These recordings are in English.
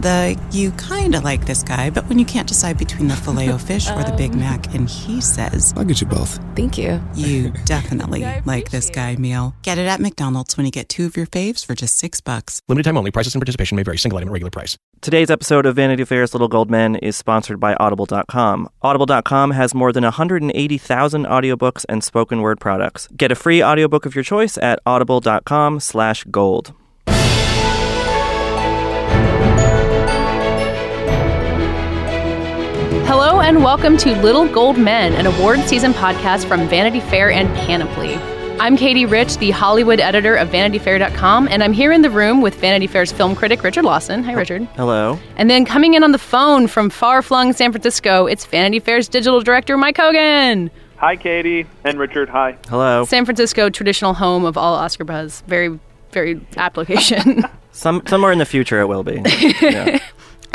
The you kind of like this guy, but when you can't decide between the filet o fish or the Big um. Mac, and he says, I'll get you both. Thank you. you definitely like this guy meal. Get it at McDonald's when you get two of your faves for just six bucks. Limited time only. Prices and participation may vary. Single item at regular price. Today's episode of Vanity Fair's Little Gold Men is sponsored by Audible.com. Audible.com has more than 180,000 audiobooks and spoken word products. Get a free audiobook of your choice at audible.com slash gold. Hello and welcome to Little Gold Men, an award season podcast from Vanity Fair and Panoply. I'm Katie Rich, the Hollywood editor of VanityFair.com, and I'm here in the room with Vanity Fair's film critic Richard Lawson. Hi, Richard. Hello. And then coming in on the phone from far flung San Francisco, it's Vanity Fair's digital director Mike Hogan. Hi, Katie and Richard. Hi. Hello. San Francisco, traditional home of all Oscar buzz. Very, very apt location. Some, somewhere in the future it will be. Yeah.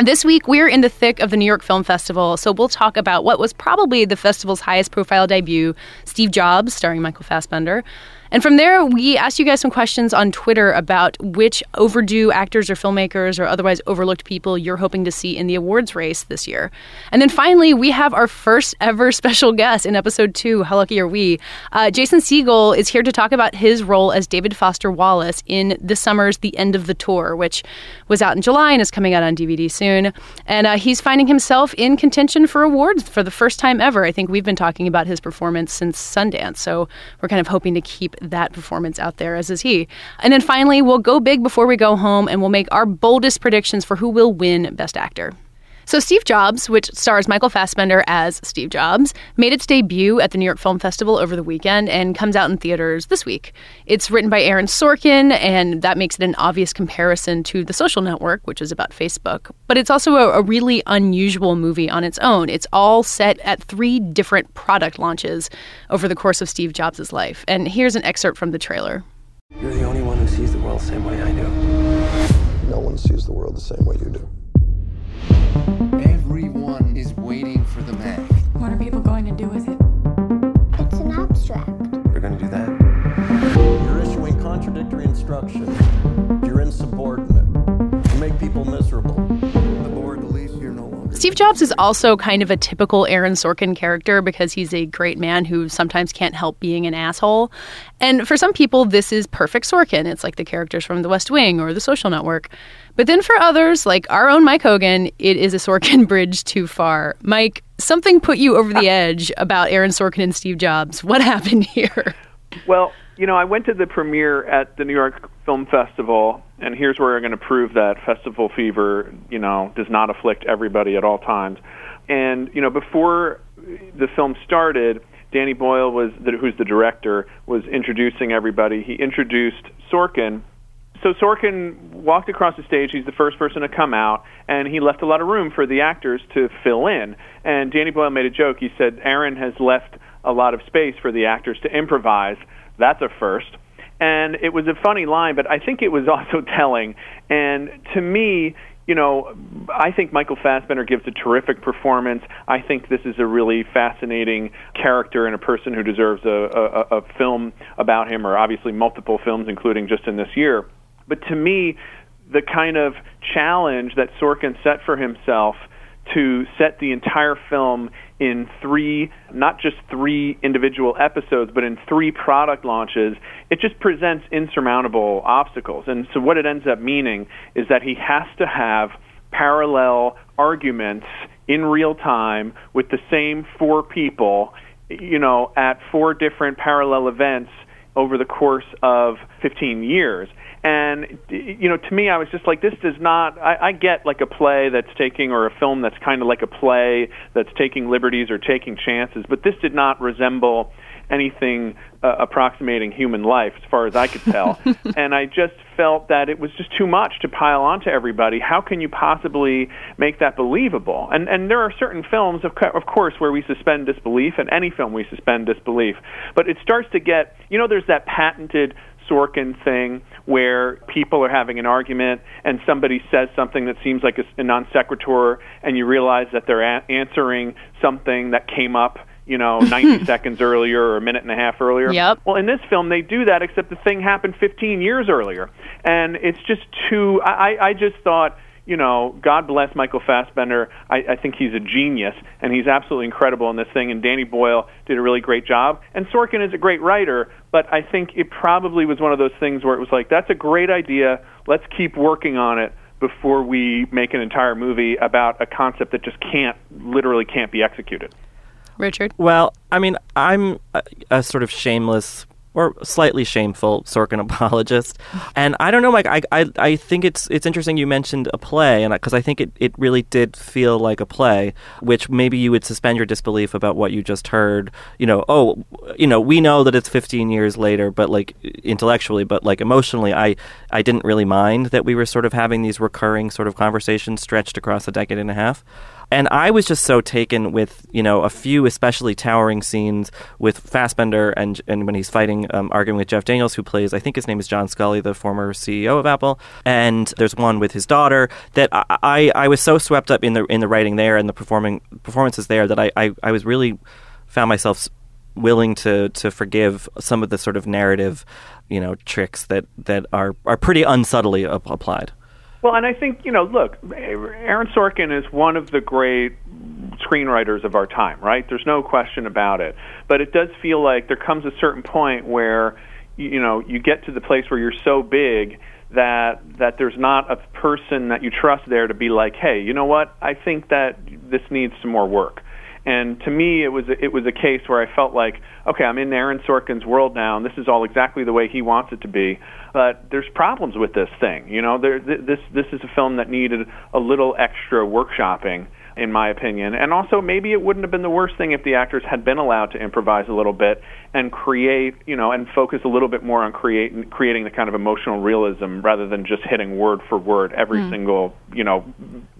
This week, we're in the thick of the New York Film Festival, so we'll talk about what was probably the festival's highest profile debut, Steve Jobs, starring Michael Fassbender. And from there, we asked you guys some questions on Twitter about which overdue actors or filmmakers or otherwise overlooked people you're hoping to see in the awards race this year. And then finally, we have our first ever special guest in episode two. How lucky are we? Uh, Jason Segel is here to talk about his role as David Foster Wallace in this summer's The End of the Tour, which was out in July and is coming out on DVD soon. And uh, he's finding himself in contention for awards for the first time ever. I think we've been talking about his performance since Sundance, so we're kind of hoping to keep that performance out there, as is he. And then finally, we'll go big before we go home and we'll make our boldest predictions for who will win Best Actor. So, Steve Jobs, which stars Michael Fassbender as Steve Jobs, made its debut at the New York Film Festival over the weekend and comes out in theaters this week. It's written by Aaron Sorkin, and that makes it an obvious comparison to The Social Network, which is about Facebook. But it's also a, a really unusual movie on its own. It's all set at three different product launches over the course of Steve Jobs' life. And here's an excerpt from the trailer. You're the only one who sees the world the same way I do. No one sees the world the same way you do. Everyone is waiting Jobs is also kind of a typical Aaron Sorkin character because he's a great man who sometimes can't help being an asshole. And for some people, this is perfect Sorkin. It's like the characters from The West Wing or The Social Network. But then for others, like our own Mike Hogan, it is a Sorkin bridge too far. Mike, something put you over the edge about Aaron Sorkin and Steve Jobs. What happened here? Well, you know, I went to the premiere at the New York Film Festival, and here's where I'm going to prove that festival fever, you know, does not afflict everybody at all times. And you know, before the film started, Danny Boyle was, the, who's the director, was introducing everybody. He introduced Sorkin. So Sorkin walked across the stage. He's the first person to come out, and he left a lot of room for the actors to fill in. And Danny Boyle made a joke. He said, "Aaron has left a lot of space for the actors to improvise. That's a first. And it was a funny line, but I think it was also telling. And to me, you know, I think Michael Fassbender gives a terrific performance. I think this is a really fascinating character and a person who deserves a, a, a film about him, or obviously multiple films, including just in this year. But to me, the kind of challenge that Sorkin set for himself to set the entire film in three, not just three individual episodes, but in three product launches, it just presents insurmountable obstacles. And so what it ends up meaning is that he has to have parallel arguments in real time with the same four people, you know, at four different parallel events over the course of 15 years. And you know, to me, I was just like, this does not. I, I get like a play that's taking, or a film that's kind of like a play that's taking liberties or taking chances, but this did not resemble anything uh, approximating human life, as far as I could tell. and I just felt that it was just too much to pile onto everybody. How can you possibly make that believable? And and there are certain films, of, co- of course, where we suspend disbelief, and any film we suspend disbelief. But it starts to get, you know, there's that patented Sorkin thing where people are having an argument and somebody says something that seems like a, a non sequitur, and you realize that they're a- answering something that came up you know, 90 seconds earlier or a minute and a half earlier. Yep. Well, in this film, they do that, except the thing happened 15 years earlier. And it's just too, I, I just thought, you know, God bless Michael Fassbender. I, I think he's a genius, and he's absolutely incredible in this thing. And Danny Boyle did a really great job. And Sorkin is a great writer, but I think it probably was one of those things where it was like, that's a great idea. Let's keep working on it before we make an entire movie about a concept that just can't, literally can't be executed. Richard? Well, I mean, I'm a, a sort of shameless or slightly shameful Sorkin apologist. And I don't know, Mike. I, I, I think it's it's interesting you mentioned a play, and because I think it, it really did feel like a play, which maybe you would suspend your disbelief about what you just heard. You know, oh, you know, we know that it's 15 years later, but like intellectually, but like emotionally, I I didn't really mind that we were sort of having these recurring sort of conversations stretched across a decade and a half. And I was just so taken with, you know, a few especially towering scenes with Fassbender and and when he's fighting, um, arguing with Jeff Daniels, who plays, I think his name is John Sculley, the former CEO of Apple. And there's one with his daughter that I, I, I was so swept up in the in the writing there and the performing performances there that I, I, I was really found myself willing to to forgive some of the sort of narrative, you know, tricks that that are are pretty unsubtly applied. Well, and I think, you know, look, Aaron Sorkin is one of the great screenwriters of our time, right? There's no question about it. But it does feel like there comes a certain point where, you know, you get to the place where you're so big that that there's not a person that you trust there to be like, "Hey, you know what? I think that this needs some more work." And to me, it was a, it was a case where I felt like, okay, I'm in Aaron Sorkin's world now, and this is all exactly the way he wants it to be. But there's problems with this thing. You know, there, th- this this is a film that needed a little extra workshopping, in my opinion. And also, maybe it wouldn't have been the worst thing if the actors had been allowed to improvise a little bit and create, you know, and focus a little bit more on create, creating the kind of emotional realism rather than just hitting word for word every mm. single, you know,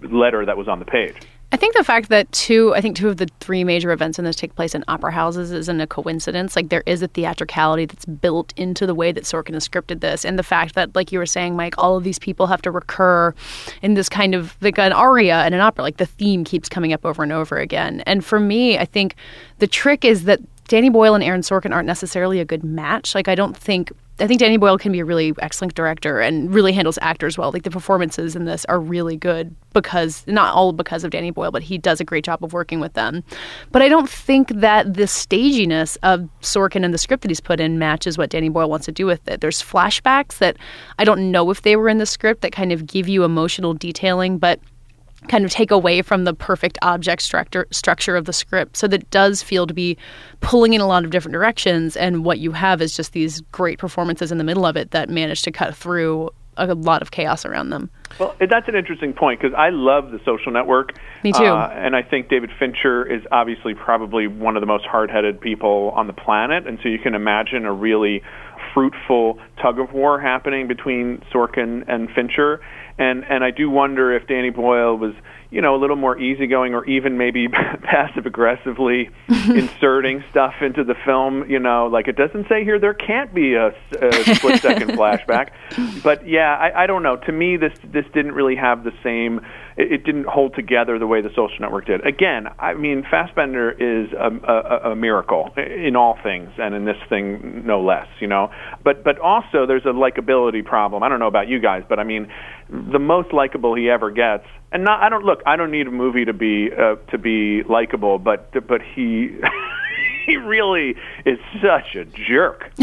letter that was on the page. I think the fact that two, I think two of the three major events in this take place in opera houses isn't a coincidence. Like there is a theatricality that's built into the way that Sorkin has scripted this, and the fact that, like you were saying, Mike, all of these people have to recur in this kind of like an aria in an opera. Like the theme keeps coming up over and over again. And for me, I think the trick is that Danny Boyle and Aaron Sorkin aren't necessarily a good match. Like I don't think I think Danny Boyle can be a really excellent director and really handles actors well. Like the performances in this are really good because not all because of Danny Boyle, but he does a great job of working with them. But I don't think that the staginess of Sorkin and the script that he's put in matches what Danny Boyle wants to do with it. There's flashbacks that I don't know if they were in the script that kind of give you emotional detailing, but kind of take away from the perfect object structure structure of the script. So that does feel to be pulling in a lot of different directions and what you have is just these great performances in the middle of it that manage to cut through a lot of chaos around them. Well, that's an interesting point because I love the social network. Me too. Uh, and I think David Fincher is obviously probably one of the most hard headed people on the planet. And so you can imagine a really fruitful tug of war happening between Sorkin and Fincher and and I do wonder if Danny Boyle was you know a little more easygoing or even maybe passive aggressively inserting stuff into the film. You know, like it doesn't say here there can't be a, a split second flashback, but yeah, I, I don't know. To me, this this didn't really have the same it, it didn't hold together the way the social network did. Again, I mean, Fassbender is a, a, a miracle in all things, and in this thing no less. You know, but but also there's a likability problem. I don't know about you guys, but I mean, the most likable he ever gets, and not I don't look. I don't need a movie to be uh, to be likable, but but he. he really is such a jerk.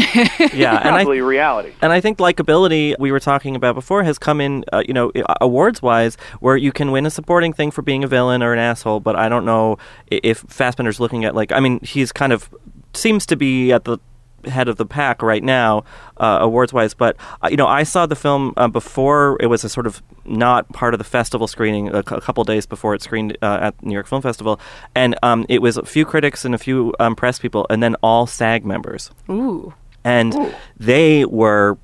yeah, and I, reality. And I think likability we were talking about before has come in, uh, you know, awards wise, where you can win a supporting thing for being a villain or an asshole. But I don't know if Fassbender's looking at like, I mean, he's kind of seems to be at the head of the pack right now, uh, awards wise. But uh, you know, I saw the film uh, before it was a sort of not part of the festival screening. A, c- a couple days before it screened uh, at New York Film Festival, and um, it was a few critics and a few um, press people, and then all SAG members. Ooh, and Ooh. they were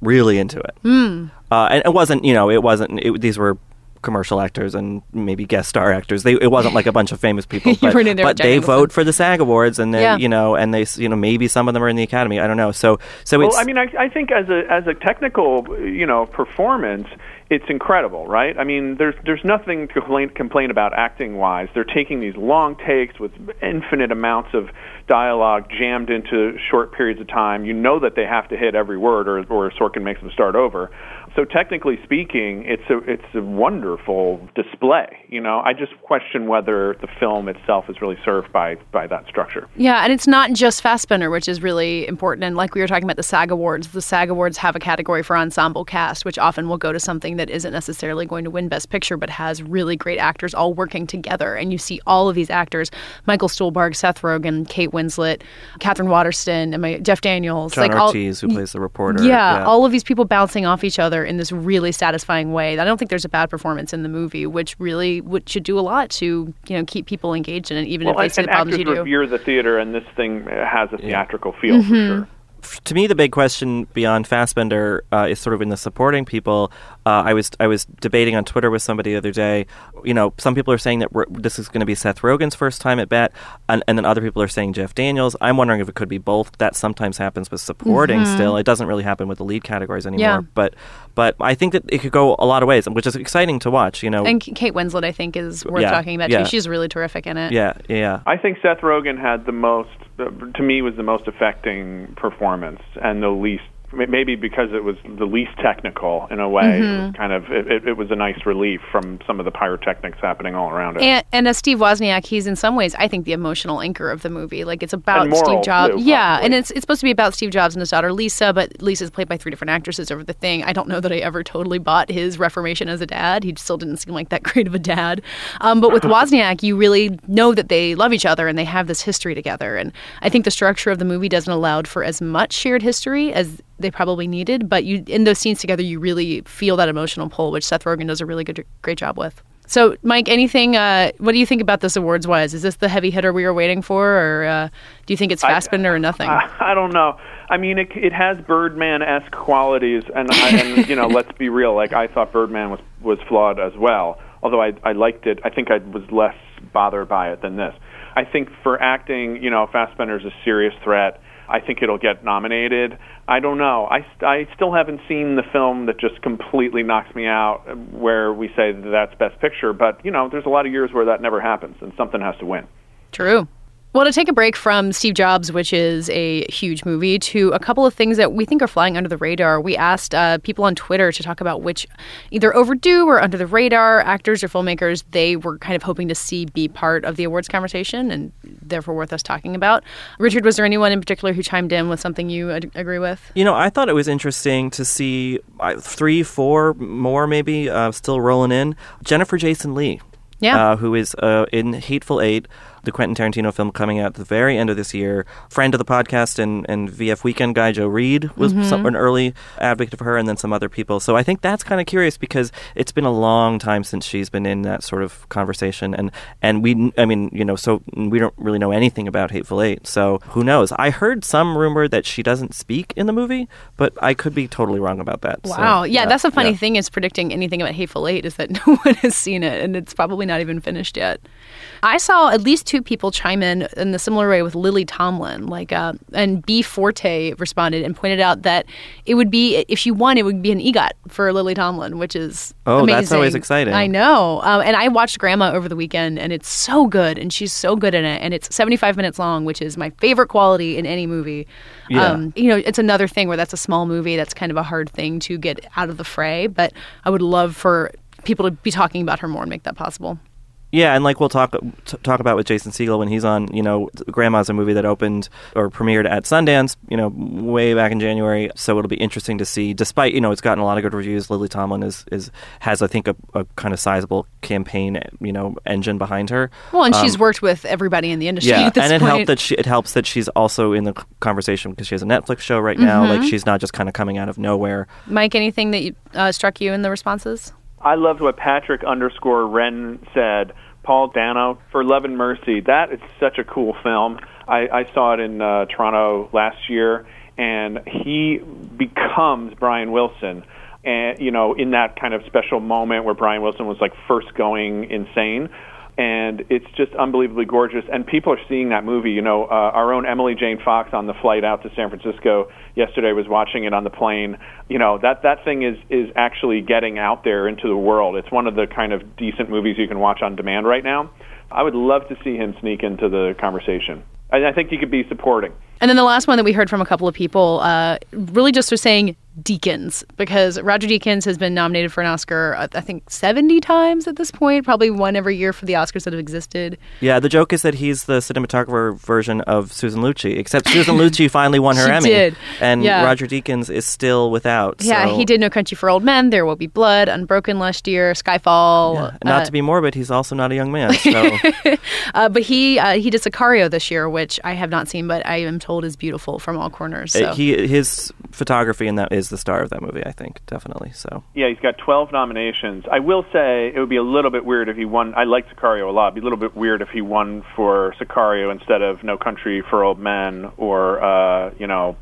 really into it. Mm. and it wasn't, you know, it wasn't. It, these were commercial actors and maybe guest star actors. They it wasn't like a bunch of famous people, but, but they vote for the SAG awards, and they yeah. you know, and they you know maybe some of them are in the Academy. I don't know. So so well, I mean, I, I think as a as a technical you know performance, it's incredible, right? I mean, there's there's nothing to complain, complain about acting wise. They're taking these long takes with infinite amounts of dialogue jammed into short periods of time. You know that they have to hit every word, or or Sorkin makes them start over. So technically speaking, it's a it's a wonderful display. You know, I just question whether the film itself is really served by by that structure. Yeah, and it's not just Fassbender, which is really important. And like we were talking about the SAG Awards, the SAG Awards have a category for ensemble cast, which often will go to something that isn't necessarily going to win Best Picture, but has really great actors all working together. And you see all of these actors: Michael Stuhlbarg, Seth Rogen, Kate Winslet, Katherine Waterston, and my, Jeff Daniels, John like all, Ortiz, who plays the reporter. yeah, all of these people bouncing off each other in this really satisfying way. I don't think there's a bad performance in the movie, which really would, should do a lot to you know keep people engaged in it, even well, if they and, see the problems you do. revere the theater, and this thing has a theatrical feel Mm-hmm. for sure. to me, the big question beyond Fassbender uh, is sort of in the supporting people. Uh, I was I was debating on Twitter with somebody the other day. You know, some people are saying that we're, this is going to be Seth Rogen's first time at bat, and, and then other people are saying Jeff Daniels. I'm wondering if it could be both. That sometimes happens with supporting. Still, it doesn't really happen with the lead categories anymore. Mm-hmm. Yeah. But but I think that it could go a lot of ways, which is exciting to watch. You know, And Kate Winslet, I think, is worth Yeah, talking about yeah. too. She's really terrific in it. yeah, yeah. I think Seth Rogen had the most, uh, to me, was the most affecting performance and the least. Maybe because it was the least technical in a way, it Mm-hmm. was kind of it, it- it was a nice relief from some of the pyrotechnics happening all around it. And, and as Steve Wozniak, he's in some ways, I think, the emotional anchor of the movie. Like it's about moral, Steve Jobs. too, yeah, and it's it's supposed to be about Steve Jobs and his daughter Lisa, but Lisa's played by three different actresses over the thing. I don't know that I ever totally bought his reformation as a dad. He still didn't seem like that great of a dad. Um, but with Wozniak, you really know that they love each other and they have this history together. And I think the structure of the movie doesn't allow for as much shared history as they probably needed. But you in those scenes together, you really feel that emotional pull, which Seth Rogen does a really good, great job with. So, Mike, anything? Uh, what do you think about this awards wise? Is this the heavy hitter we were waiting for, or uh, do you think it's Fassbender or nothing? I, I don't know. I mean, it, it has Birdman esque qualities, and, I, and you know, let's be real. Like I thought Birdman was was flawed as well. Although I I liked it, I think I was less bothered by it than this. I think for acting, you know, Fassbender's a serious threat. I think it'll get nominated. I don't know. I, I still haven't seen the film that just completely knocks me out, uh, where we say that that's Best Picture. But you know, there's a lot of years where that never happens, and something has to win. True. Well, to take a break from Steve Jobs, which is a huge movie, to a couple of things that we think are flying under the radar. We asked uh, people on Twitter to talk about which either overdue or under the radar actors or filmmakers they were kind of hoping to see be part of the awards conversation and therefore worth us talking about. Richard, was there anyone in particular who chimed in with something you ad- agree with? You know, I thought it was interesting to see uh, three, four more maybe uh, still rolling in. Jennifer Jason Leigh, Yeah. uh, who is uh, in Hateful Eight, the Quentin Tarantino film coming out at the very end of this year. Friend of the podcast and, and VF Weekend guy Joe Reed was Mm-hmm. some, an early advocate for her, and then some other people. So I think that's kind of curious because it's been a long time since she's been in that sort of conversation, and and we, I mean, you know, so we don't really know anything about Hateful Eight. So who knows? I heard some rumor that she doesn't speak in the movie, but I could be totally wrong about that. So, Wow. yeah, that's a funny yeah. thing is predicting anything about Hateful Eight is that no one has seen it and it's probably not even finished yet. I saw at least two people chime in in the similar way with Lily Tomlin, like, uh, and B Forte responded and pointed out that it would be if she won, it would be an EGOT for Lily Tomlin, which is Oh, that's always exciting. I know, um, and I watched Grandma over the weekend, and it's so good, and she's so good in it, and it's seventy five minutes long, which is my favorite quality in any movie. Yeah. Um, you know, it's another thing where that's a small movie. That's kind of a hard thing to get out of the fray. But I would love for people to be talking about her more and make that possible. Yeah, and like we'll talk t- talk about with Jason Segel when he's on. You know, Grandma's a movie that opened or premiered at Sundance. You know, way back in January. So it'll be interesting to see. Despite you know, it's gotten a lot of good reviews. Lily Tomlin is is has I think a, a kind of sizable campaign you know engine behind her. Well, and she's Um, worked with everybody in the industry. yeah, and it point. helped that she it helps that she's also in the conversation because she has a Netflix show right now. Mm-hmm. Like she's not just kind of coming out of nowhere. Mike, anything that you, uh, struck you in the responses? I loved what Patrick underscore Ren said. Paul Dano for Love and Mercy. That is such a cool film. I, I saw it in uh, Toronto last year, and he becomes Brian Wilson. And you know, in that kind of special moment where Brian Wilson was like first going insane. And it's just unbelievably gorgeous. And people are seeing that movie. You know, uh, our own Emily Jane Fox on the flight out to San Francisco yesterday was watching it on the plane. You know, that that thing is is actually getting out there into the world. It's one of the kind of decent movies you can watch on demand right now. I would love to see him sneak into the conversation. I think he could be supporting. And then the last one that we heard from a couple of people uh, really just was saying Deakins because Roger Deakins has been nominated for an Oscar, uh, I think, 70 times at this point, probably one every year for the Oscars that have existed. Yeah, the joke is that he's the cinematographer version of Susan Lucci, except Susan Lucci finally won her She Emmy. did. And Yeah. Roger Deakins is still without. Yeah, he did No Country for Old Men, There Will Be Blood, Unbroken last year, Skyfall. Yeah, Not uh, to be morbid, he's also not a young man. So uh, but he uh, he did Sicario this year, which I have not seen, but I am told is beautiful from all corners. So. Uh, he his photography in that is the star of that movie, I think, definitely. So Yeah, he's got 12 nominations. I will say it would be a little bit weird if he won. I like Sicario a lot. It'd be a little bit weird if he won for Sicario instead of No Country for Old Men or, uh, you know,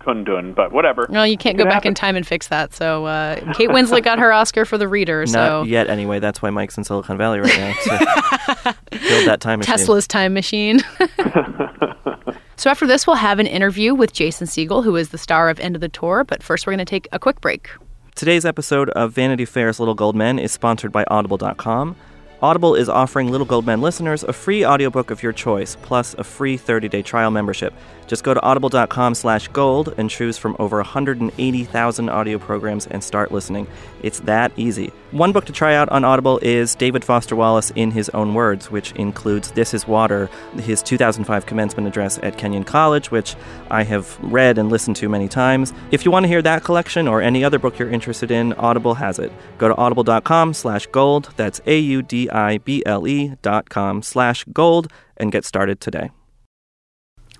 Kundun, but whatever. no, you can't It go could back in time and fix that. So uh, Kate Winslet got her Oscar for The Reader. So not yet, anyway. That's why Mike's in Silicon Valley right now to build that time machine. Tesla's time machine. so after this, we'll have an interview with Jason Segel, who is the star of End of the Tour. But first, we're going to take a quick break. Today's episode of Vanity Fair's Little Gold Men is sponsored by Audible.com. Audible is offering Little Gold Men listeners a free audiobook of your choice, plus a free 30-day trial membership. Just go to audible.com slash gold and choose from over 180,000 audio programs and start listening. It's that easy. One book to try out on Audible is David Foster Wallace in His Own Words, which includes This Is Water, his 2005 commencement address at Kenyon College, which I have read and listened to many times. If you want to hear that collection or any other book you're interested in, Audible has it. Go to audible.com slash gold, that's A-U-D-I-B-L-E dot com slash gold, and get started today.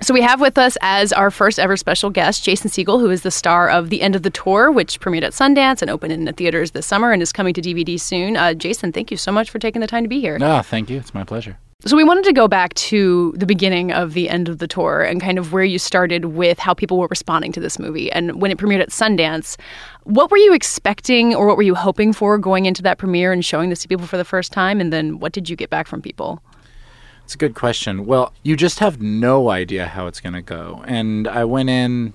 So we have with us as our first ever special guest Jason Segel, who is the star of The End of the Tour, which premiered at Sundance and opened in the theaters this summer and is coming to DVD soon. Uh, Jason, thank you so much for taking the time to be here. No, thank you. It's my pleasure. So we wanted to go back to the beginning of the end of the tour and kind of where you started with how people were responding to this movie. And when it premiered at Sundance, what were you expecting or what were you hoping for going into that premiere and showing this to people for the first time? And then what did you get back from people? It's a good question. Well, you just have no idea how it's going to go. And I went in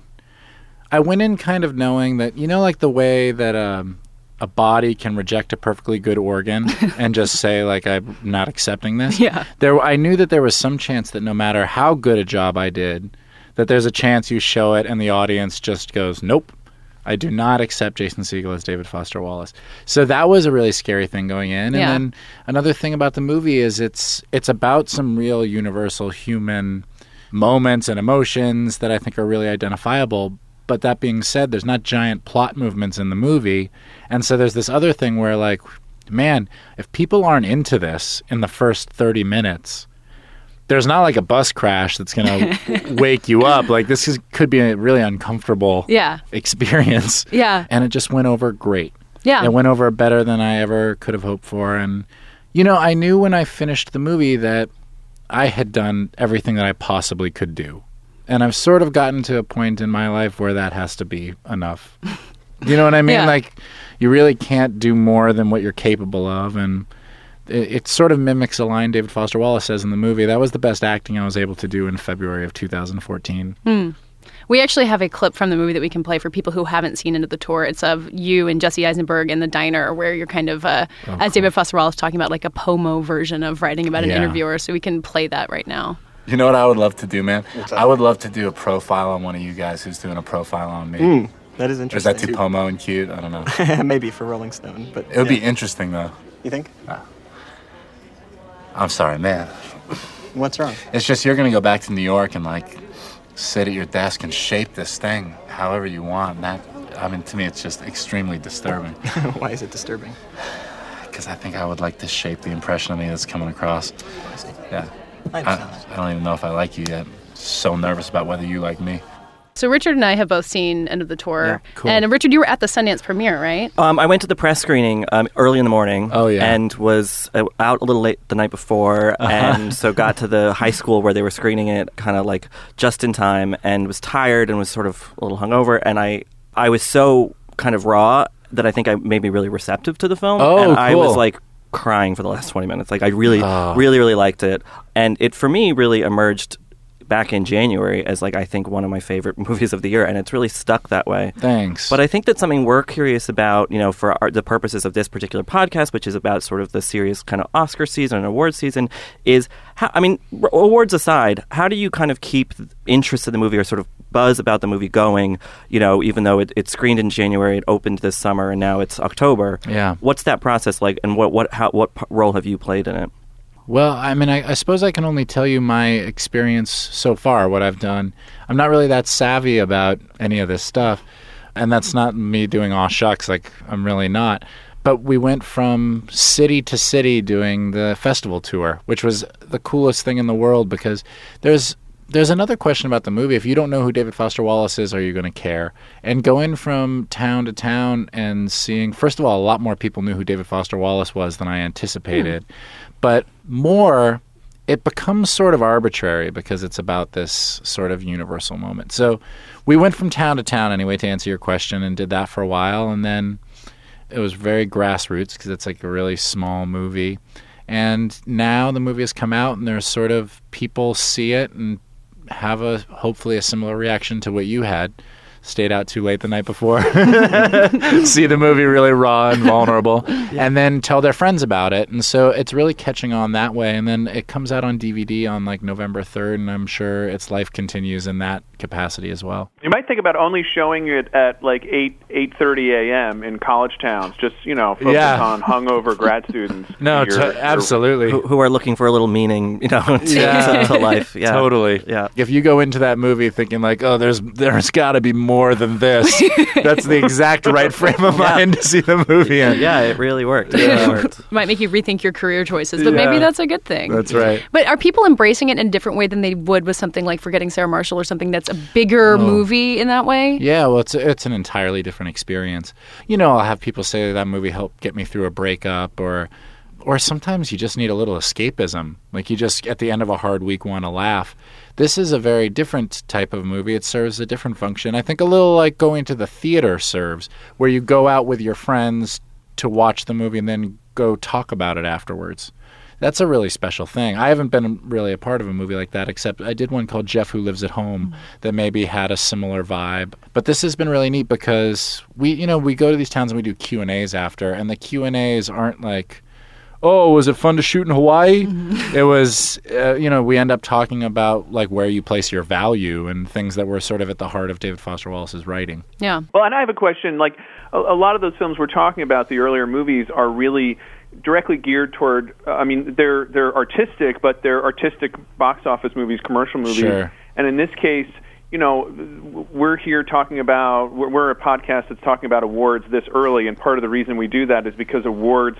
I went in kind of knowing that you know like the way that um a body can reject a perfectly good organ and just say like I'm not accepting this. Yeah. There I knew that there was some chance that no matter how good a job I did, that there's a chance you show it and the audience just goes, "Nope. I do not accept Jason Segel as David Foster Wallace." So that was a really scary thing going in. And Yeah. then another thing about the movie is it's it's about some real universal human moments and emotions that I think are really identifiable. But that being said, there's not giant plot movements in the movie. And so there's this other thing where, like, man, if people aren't into this in the first 30 minutes, there's not like a bus crash that's going to wake you up. Like, this is, could be a really uncomfortable Yeah. experience. Yeah. And it just went over great. Yeah. It went over better than I ever could have hoped for. And, you know, I knew when I finished the movie that I had done everything that I possibly could do. And I've sort of gotten to a point in my life where that has to be enough. you know what I mean? Yeah. Like, you really can't do more than what you're capable of. And it, it sort of mimics a line David Foster Wallace says in the movie. That was the best acting I was able to do in February of 2014. Hmm. We actually have a clip from the movie that we can play for people who haven't seen Into the Tour. It's of you and Jesse Eisenberg in the diner where you're kind of, uh, Oh, as David Foster Wallace talking about, like a Pomo version of writing about an Yeah. interviewer. So we can play that right now. You know what I would love to do, man? I would love to do a profile on one of you guys who's doing a profile on me. Mm, that is Or is interesting. that too pomo and cute? I don't know. Maybe for Rolling Stone, but It would yeah. be interesting, though. You think? I'm sorry, man. What's wrong? It's just you're going to go back to New York and, like, sit at your desk and shape this thing however you want. And that, I mean, to me, it's just extremely disturbing. Why is it disturbing? Because I think I would like to shape the impression of me that's coming across. I. Yeah. I I. I don't even know if I like you yet. So nervous about whether you like me. So Richard and I have both seen End of the Tour. Yeah, cool. And Richard, you were at the Sundance premiere, right? Um, I went to the press screening um, early in the morning. Oh, yeah. and was uh, out a little late the night before, Uh-huh. and so got to the high school where they were screening it, kind of like just in time, and was tired and was sort of a little hungover, and I I was so kind of raw that I think I made me really receptive to the film. Oh, and I was like crying for the last 20 minutes. Like I really, Oh. really, really liked it. And it, for me, really emerged back in January as like, I think one of my favorite movies of the year. And it's really stuck that way. Thanks. But I think that something we're curious about, you know, for our, the purposes of this particular podcast, which is about sort of the serious kind of Oscar season and award season, is how, I mean, awards aside, how do you kind of keep interest in the movie or sort of buzz about the movie going, you know, even though it, it screened in January, it opened this summer, and now it's October? Yeah. What's that process like, and what, what, how, what p- role have you played in it? Well, I mean, I, I suppose I can only tell you my experience so far, what I've done. I'm not really that savvy about any of this stuff. And that's not me doing all shucks, like, I'm really not. But we went from city to city doing the festival tour, which was the coolest thing in the world because there's there's another question about the movie. If you don't know who David Foster Wallace is, are you going to care? And going from town to town and seeing, first of all, a lot more people knew who David Foster Wallace was than I anticipated. Hmm. But more, it becomes sort of arbitrary because it's about this sort of universal moment. So we went from town to town anyway to answer your question and did that for a while. And then it was very grassroots because it's like a really small movie. And now the movie has come out and there's sort of people see it and have a hopefully a similar reaction to what you had. Stayed out too late the night before. see the movie really raw and vulnerable, and then tell their friends about it. And so it's really catching on that way. And then it comes out on DVD on like November 3rd, and I'm sure its life continues in that capacity as well. You might think about only showing it at like eight eight thirty a.m. in college towns. Just you know, focus Yeah. on hungover grad students. No, Your- to- absolutely. Who, who are looking for a little meaning, you know, to, Yeah. to, to life. Yeah. Totally. Yeah. If you go into that movie thinking like, oh, there's there's got to be more than this, that's the exact right frame of mind to see the movie in. Yeah, it really worked. It really worked. Might make you rethink your career choices, but maybe that's a good thing. That's right. But are people embracing it in a different way than they would with something like Forgetting Sarah Marshall or something that's a bigger movie in that way? Yeah, well, it's it's an entirely different experience. You know, I'll have people say that movie helped get me through a breakup, or or sometimes you just need a little escapism. Like you just at the end of a hard week want to laugh. This is a very different type of movie. It serves a different function. I think a little like going to the theater serves, where you go out with your friends to watch the movie and then go talk about it afterwards. That's a really special thing. I haven't been really a part of a movie like that, except I did one called Jeff Who Lives at Home that maybe had a similar vibe. But this has been really neat because we, you know, we go to these towns and we do Q and A's after, and the Q and A's aren't like, oh, was it fun to shoot in Hawaii? it was, uh, you know, we end up talking about like where you place your value and things that were sort of at the heart of David Foster Wallace's writing. Yeah. Well, and I have a question. Like a, a lot of those films we're talking about, the earlier movies are really directly geared toward. Uh, I mean, they're they're artistic, but they're artistic box office movies, commercial movies. Sure. And in this case, you know, we're here talking about we're, we're a podcast that's talking about awards this early, and part of the reason we do that is because awards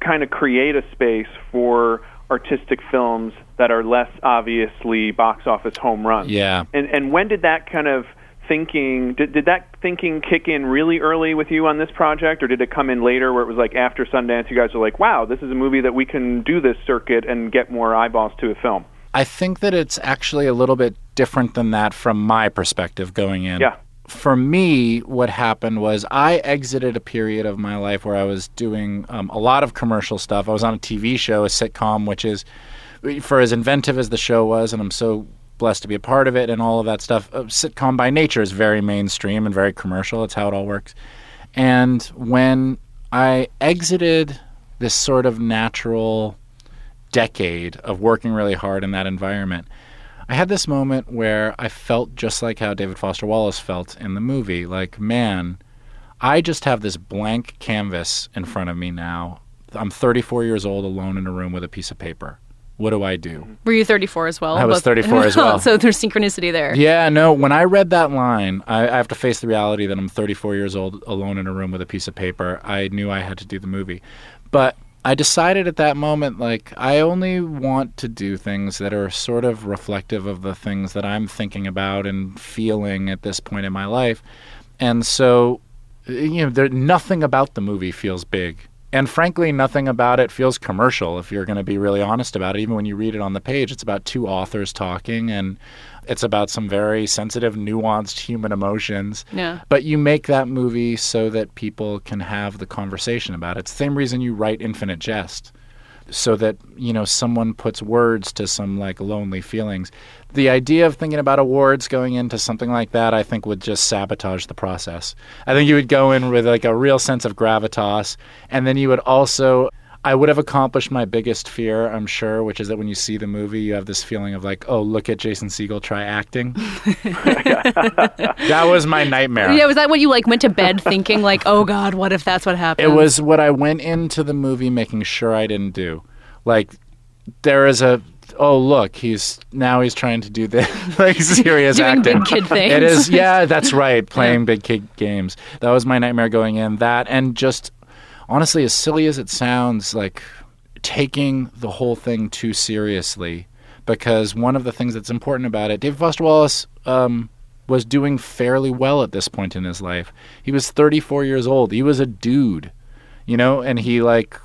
kind of create a space for artistic films that are less obviously box office home runs. Yeah. And and when did that kind of thinking did, did that thinking kick in really early with you on this project or did it come in later where it was like after Sundance you guys were like wow this is a movie that we can do this circuit and get more eyeballs to a film I think that it's actually a little bit different than that from my perspective going in. Yeah. For me, what happened was I exited a period of my life where I was doing um, a lot of commercial stuff. I was on a TV show, a sitcom, which is, for as inventive as the show was, and I'm so blessed to be a part of it and all of that stuff. A sitcom by nature is very mainstream and very commercial. It's how it all works. And when I exited this sort of natural decade of working really hard in that environment, I had this moment where I felt just like how David Foster Wallace felt in the movie. Like, man, I just have this blank canvas in front of me now. I'm 34 years old, alone in a room with a piece of paper. What do I do? Were you 34 as well? I was 34 as well. so there's synchronicity there. Yeah, no. When I read that line, I, I have to face the reality that I'm 34 years old, alone in a room with a piece of paper. I knew I had to do the movie, but I decided at that moment, like, I only want to do things that are sort of reflective of the things that I'm thinking about and feeling at this point in my life, and so, you know, there nothing about the movie feels big. And frankly, nothing about it feels commercial if you're going to be really honest about it. Even when you read it on the page, it's about two authors talking and it's about some very sensitive, nuanced human emotions. Yeah. But you make that movie so that people can have the conversation about it. It's the same reason you write Infinite Jest so that you know someone puts words to some like lonely feelings. The idea of thinking about awards going into something like that i think would just sabotage the process. I think you would go in with like a real sense of gravitas and then you would also I would have accomplished my biggest fear, I'm sure, which is that when you see the movie, you have this feeling of like, oh, look at Jason Segel try acting. that was my nightmare. Yeah, was that what you like went to bed thinking like, oh God, what if that's what happened? It was what I went into the movie making sure I didn't do. Like, there is a oh look, he's now he's trying to do this like serious Doing acting. big kid things. It is, yeah, that's right. Playing big kid games. That was my nightmare going in. That and just honestly, as silly as it sounds, like taking the whole thing too seriously. Because one of the things that's important about it, David Foster Wallace um, was doing fairly well at this point in his life. He was 34 years old. He was a dude, you know, and he like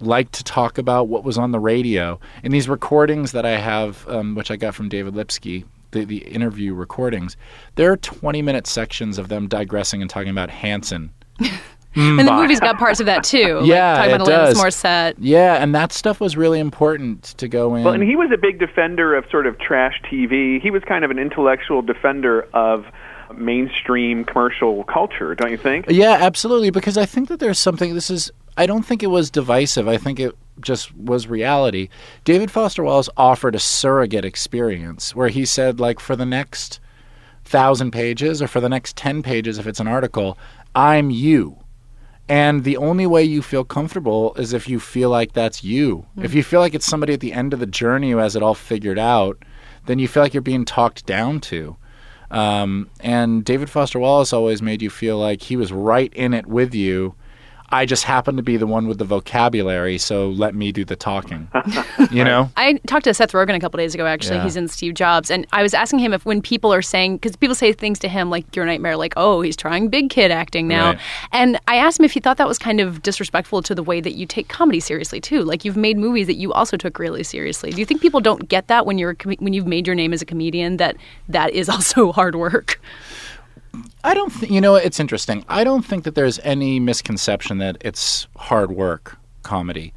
liked to talk about what was on the radio. In these recordings that I have, um, which I got from David Lipsky, the, the interview recordings, there are 20 minute sections of them digressing and talking about Hanson. Mm. and the Bye. movie's got parts of that too. Yeah, like, talking about it Alanis does. Morissette. Yeah, and that stuff was really important to go in. Well, and he was a big defender of sort of trash TV. He was kind of an intellectual defender of mainstream commercial culture, don't you think? Yeah, absolutely. Because I think that there's something. This is. I don't think it was divisive. I think it just was reality. David Foster Wallace offered a surrogate experience where he said, like, for the next thousand pages or for the next ten pages, if it's an article, I'm you. And the only way you feel comfortable is if you feel like that's you. If you feel like it's somebody at the end of the journey who has it all figured out, then you feel like you're being talked down to. Um, and David Foster Wallace always made you feel like he was right in it with you. I just happen to be the one with the vocabulary, so let me do the talking. you know? I talked to Seth Rogen a couple days ago. Actually, Yeah. he's in Steve Jobs, and I was asking him if when people are saying because people say things to him like "your nightmare," like "oh, he's trying big kid acting now," Right. and I asked him if he thought that was kind of disrespectful to the way that you take comedy seriously too. Like you've made movies that you also took really seriously. Do you think people don't get that when you're com- when you've made your name as a comedian that that is also hard work? I don't think, you know, it's interesting. I don't think that there's any misconception that it's hard work comedy.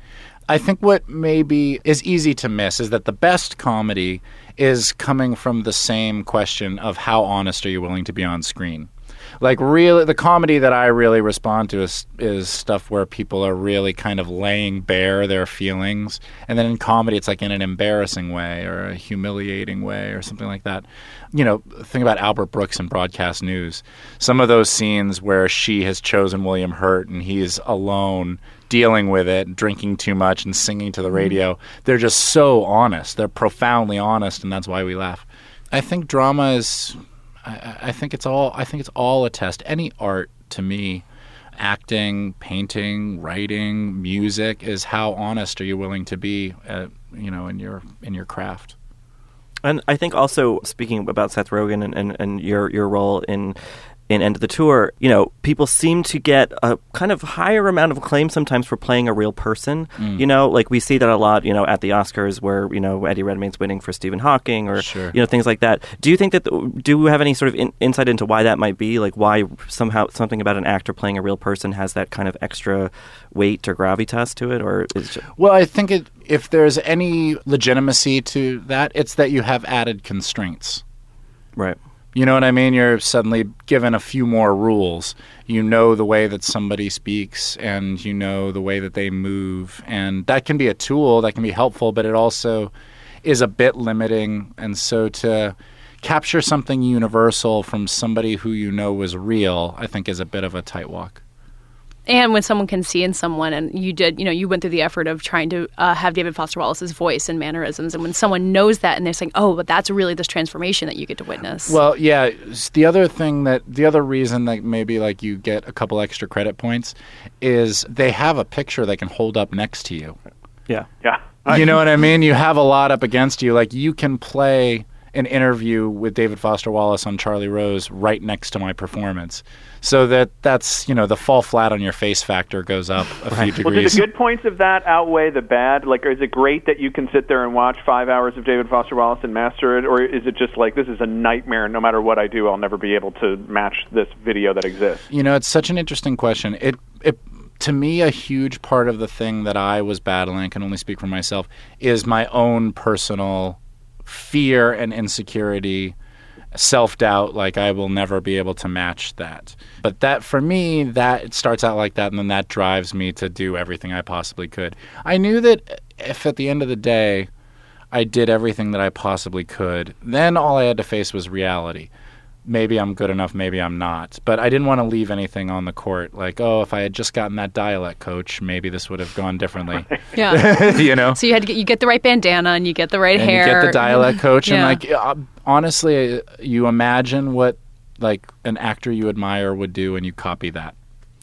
I think what maybe is easy to miss is that the best comedy is coming from the same question of how honest are you willing to be on screen. Like really, the comedy that I really respond to is is stuff where people are really kind of laying bare their feelings, and then in comedy, it's like in an embarrassing way or a humiliating way or something like that. You know, think about Albert Brooks in broadcast news. Some of those scenes where she has chosen William Hurt and he's alone dealing with it, drinking too much and singing to the mm-hmm. radio. They're just so honest. They're profoundly honest, and that's why we laugh. I think drama is. I, I think it's all. I think it's all a test. Any art, to me, acting, painting, writing, music, is how honest are you willing to be, uh, you know, in your in your craft. And I think also speaking about Seth Rogen and, and, and your your role in in End of the Tour, you know, people seem to get a kind of higher amount of acclaim sometimes for playing a real person. Mm. You know, like we see that a lot, you know, at the Oscars where, you know, Eddie Redmayne's winning for Stephen Hawking or, Sure. you know, things like that. Do you think that, do we have any sort of in, insight into why that might be? Like why somehow something about an actor playing a real person has that kind of extra weight or gravitas to it? Or is it, Well, I think it, if there's any legitimacy to that, it's that you have added constraints. right. You know what I mean? You're suddenly given a few more rules. You know the way that somebody speaks and you know the way that they move. And that can be a tool, that can be helpful, but it also is a bit limiting. And so to capture something universal from somebody who you know was real, I think is a bit of a tight walk. And when someone can see in someone, and you did, you know, you went through the effort of trying to uh, have David Foster Wallace's voice and mannerisms, and when someone knows that and they're saying, "Oh, but that's really this transformation that you get to witness." Well, yeah. The other thing that the other reason that maybe like you get a couple extra credit points is they have a picture they can hold up next to you. Yeah. Yeah. You know what I mean? You have a lot up against you. Like you can play an interview with David Foster Wallace on Charlie Rose right next to my performance, so that that's you know the fall flat on your face factor goes up a few degrees. Well, do the good points of that outweigh the bad? Like, is it great that you can sit there and watch five hours of David Foster Wallace and master it, or is it just like this is a nightmare? No matter what I do, I'll never be able to match this video that exists. You know, it's such an interesting question. It it to me a huge part of the thing that I was battling, I can only speak for myself, is my own personal fear and insecurity, self-doubt like I will never be able to match that. But that for me, that it starts out like that and then that drives me to do everything I possibly could. I knew that if at the end of the day I did everything that I possibly could, then all I had to face was reality maybe I'm good enough, maybe I'm not. But I didn't want to leave anything on the court. Like, oh, if I had just gotten that dialect coach, maybe this would have gone differently. Yeah. you know. So you had to get you get the right bandana and you get the right and hair. you get the dialect coach, Yeah. and like uh, honestly, uh, you imagine what like an actor you admire would do, and you copy that.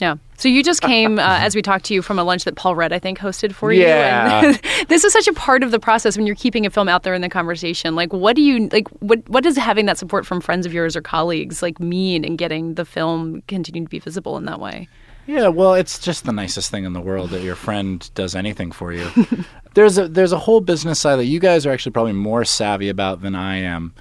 Yeah. So you just came, uh, as we talked to you, from a lunch that Paul Rudd, I think, hosted for you. Yeah. And this is such a part of the process when you're keeping a film out there in the conversation. Like, what do you like? What what does having that support from friends of yours or colleagues like mean in getting the film continue to be visible in that way? Yeah, well, it's just the nicest thing in the world that your friend does anything for you. there's a there's a whole business side that you guys are actually probably more savvy about than I am.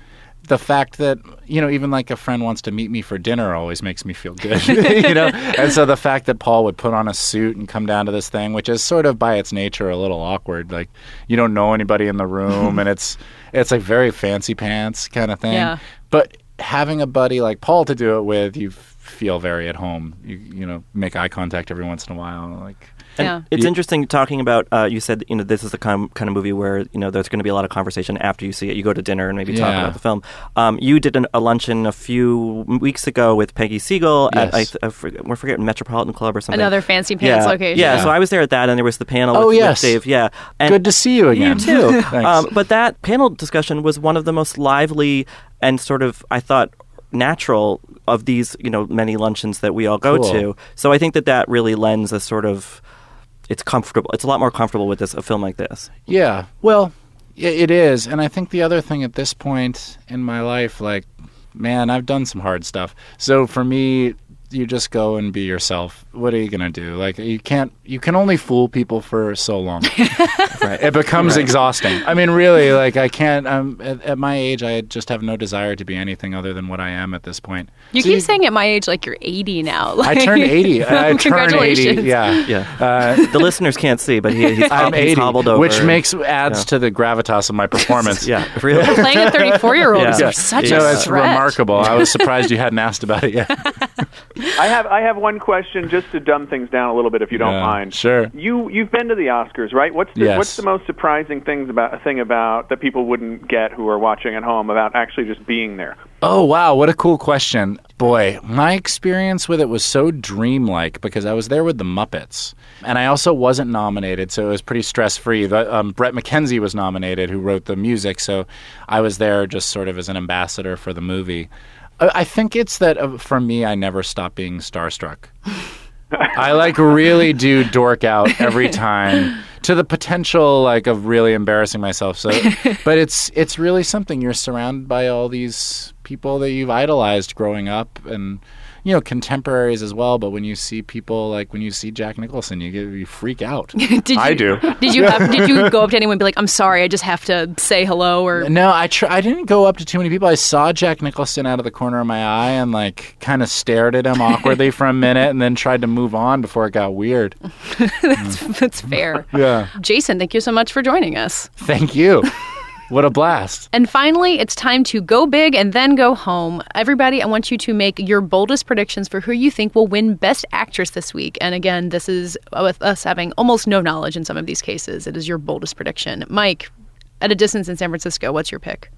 The fact that you know, even like a friend wants to meet me for dinner always makes me feel good, you know. And so the fact that Paul would put on a suit and come down to this thing, which is sort of by its nature a little awkward, like you don't know anybody in the room, and it's it's like very fancy pants kind of thing. Yeah. But having a buddy like Paul to do it with, you feel very at home. You you know make eye contact every once in a while, like. And Yeah. it's You- interesting talking about. Uh, you said you know this is the kind kind of movie where you know there's going to be a lot of conversation after you see it. You go to dinner and maybe talk about the film. Um, you did an, a luncheon a few weeks ago with Peggy Siegel at I, th- I forget, we're forgetting Metropolitan Club or something. Another fancy pants yeah. location. Yeah, Yeah. so I was there at that, and there was the panel. Oh, with, yes. with Dave. Yeah, and Good to see you again. You too. Um, but that panel discussion was one of the most lively and sort of, I thought, natural of these, you know, many luncheons that we all go Cool. to. So I think that that really lends a sort of, it's comfortable. It's a lot more comfortable with this a film like this. Yeah. Well, it is, and I think the other thing at this point in my life, like, man, I've done some hard stuff. So for me, you just go and be yourself. What are you gonna do? Like, you can't. You can only fool people for so long. Right. It becomes exhausting. I mean, really, like, I can't. Um, at, at my age, I just have no desire to be anything other than what I am at this point. You So keep saying at my age like you're 80 now. I turned 80. I turned 80. Congratulations. Yeah. Yeah. Uh, the listeners can't see, but he, he's, I'm he's 80, hobbled over. which makes adds Yeah. to the gravitas of my performance. yeah, really. Playing a 34 year old Yeah. is Yeah. such no, a it's stretch. It's remarkable. I was surprised you hadn't asked about it yet. I have I have one question just to dumb things down a little bit, if you don't Yeah, mind. Sure. You you've been to the Oscars, right? What's the Yes. what's the most surprising things about thing about that people wouldn't get who are watching at home about actually just being there? Oh wow, what a cool question. Boy, my experience with it was so dreamlike because I was there with the Muppets. And I also wasn't nominated, so it was pretty stress free. Um, Bret McKenzie was nominated, who wrote the music, so I was there just sort of as an ambassador for the movie. I I think it's that uh, for me, I never stop being starstruck. I like really do dork out every time to the potential like of really embarrassing myself. So, but it's it's really something. You're surrounded by all these people that you've idolized growing up, and you know contemporaries as well. But when you see people like when you see Jack Nicholson, you get you freak out. Did you, I do. Did you have, did you go up to anyone and be like, "I'm sorry, I just have to say hello"? Or No, I tr- I didn't go up to too many people. I saw Jack Nicholson out of the corner of my eye and like kind of stared at him awkwardly for a minute, and then tried to move on before it got weird. that's, that's fair. Yeah. Jason, thank you so much for joining us. Thank you. What a blast. And finally, it's time to go big and then go home. Everybody, I want you to make your boldest predictions for who you think will win Best Actress this week. And again, this is with us having almost no knowledge in some of these cases. It is your boldest prediction. Mike, at a distance in San Francisco, what's your pick?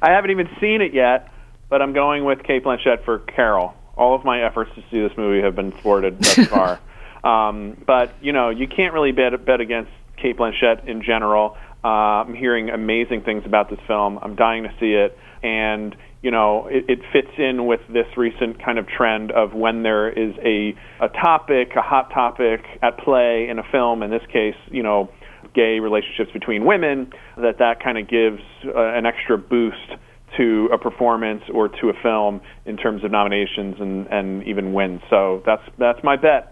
I haven't even seen it yet, but I'm going with Cate Blanchett for Carol. All of my efforts to see this movie have been thwarted thus far. um, but you know, you can't really bet bet against Cate Blanchett in general. Uh, I'm hearing amazing things about this film. I'm dying to see it, and you know, it, it fits in with this recent kind of trend of when there is a a topic, a hot topic at play in a film. In this case, you know, gay relationships between women, that that kind of gives uh, an extra boost to a performance or to a film in terms of nominations and, and even wins. So that's that's my bet.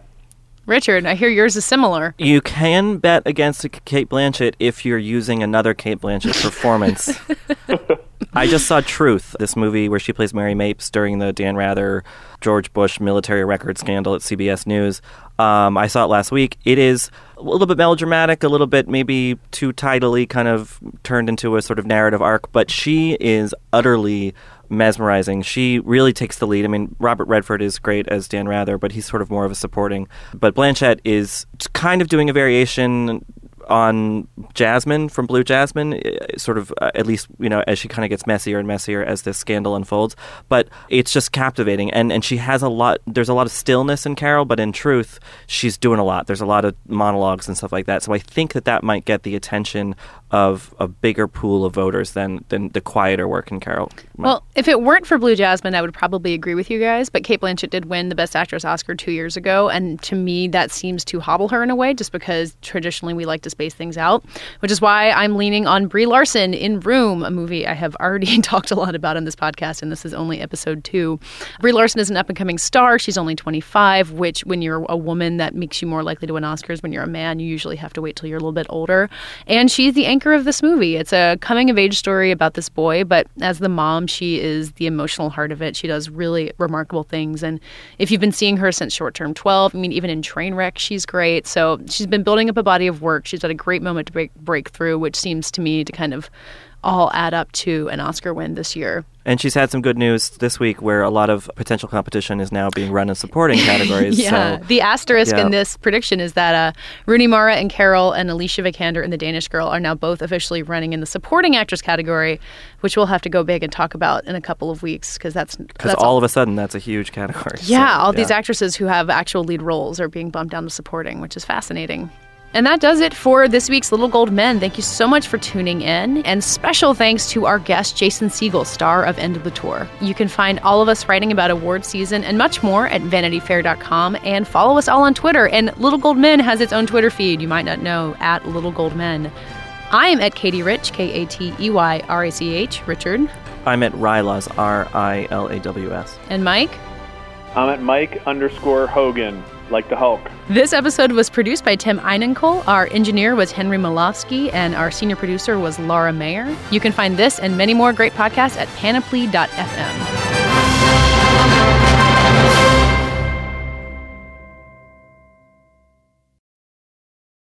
Richard, I hear yours is similar. You can bet against Cate Blanchett if you're using another Cate Blanchett performance. I just saw Truth, this movie where she plays Mary Mapes during the Dan Rather George Bush military record scandal at CBS News. Um, I saw it last week. It is a little bit melodramatic, a little bit maybe too tidily kind of turned into a sort of narrative arc, but she is utterly mesmerizing. She really takes the lead. I mean, Robert Redford is great as Dan Rather, but he's sort of more of a supporting. But Blanchett is kind of doing a variation on Jasmine from Blue Jasmine, uh, sort of uh, at least you know as she kind of gets messier and messier as this scandal unfolds. But it's just captivating, and and she has a lot. There's a lot of stillness in Carol, but in truth, she's doing a lot. There's a lot of monologues and stuff like that. So I think that that might get the attention of a bigger pool of voters than than the quieter work in Carol. Well, if it weren't for Blue Jasmine, I would probably agree with you guys. But Cate Blanchett did win the Best Actress Oscar two years ago, and to me, that seems to hobble her in a way, just because traditionally we like to space things out. Which is why I'm leaning on Brie Larson in Room, a movie I have already talked a lot about on this podcast, and this is only episode two. Brie Larson is an up and coming star. She's only 25, which when you're a woman, that makes you more likely to win Oscars. When you're a man, you usually have to wait till you're a little bit older. And she's the anchor of this movie. It's a coming of age story about this boy, but as the mom, she is the emotional heart of it. She does really remarkable things. And if you've been seeing her since Short Term 12, I mean, even in Trainwreck, she's great. So she's been building up a body of work. She's had a great moment to break, break through, which seems to me to kind of all add up to an Oscar win this year. And she's had some good news this week where a lot of potential competition is now being run in supporting categories. yeah. So, the asterisk yeah. in this prediction is that uh, Rooney Mara and Carol and Alicia Vikander in The Danish Girl are now both officially running in the supporting actress category, which we'll have to go big and talk about in a couple of weeks because that's because all, all of a sudden that's a huge category. Yeah, so, all yeah. these actresses who have actual lead roles are being bumped down to supporting, which is fascinating. And that does it for this week's Little Gold Men. Thank you so much for tuning in. And special thanks to our guest, Jason Segel, star of End of the Tour. You can find all of us writing about award season and much more at vanityfair.com and follow us all on Twitter. And Little Gold Men has its own Twitter feed, you might not know, at Little Gold Men. I'm at Katey Rich, K A T E Y R A C H, Richard. I'm at Rilaws, R I L A W S. And Mike? I'm at Mike underscore Hogan, like the Hulk. This episode was produced by Tim Einenkel. Our engineer was Henry Molofsky, and our senior producer was Laura Mayer. You can find this and many more great podcasts at panoply.fm.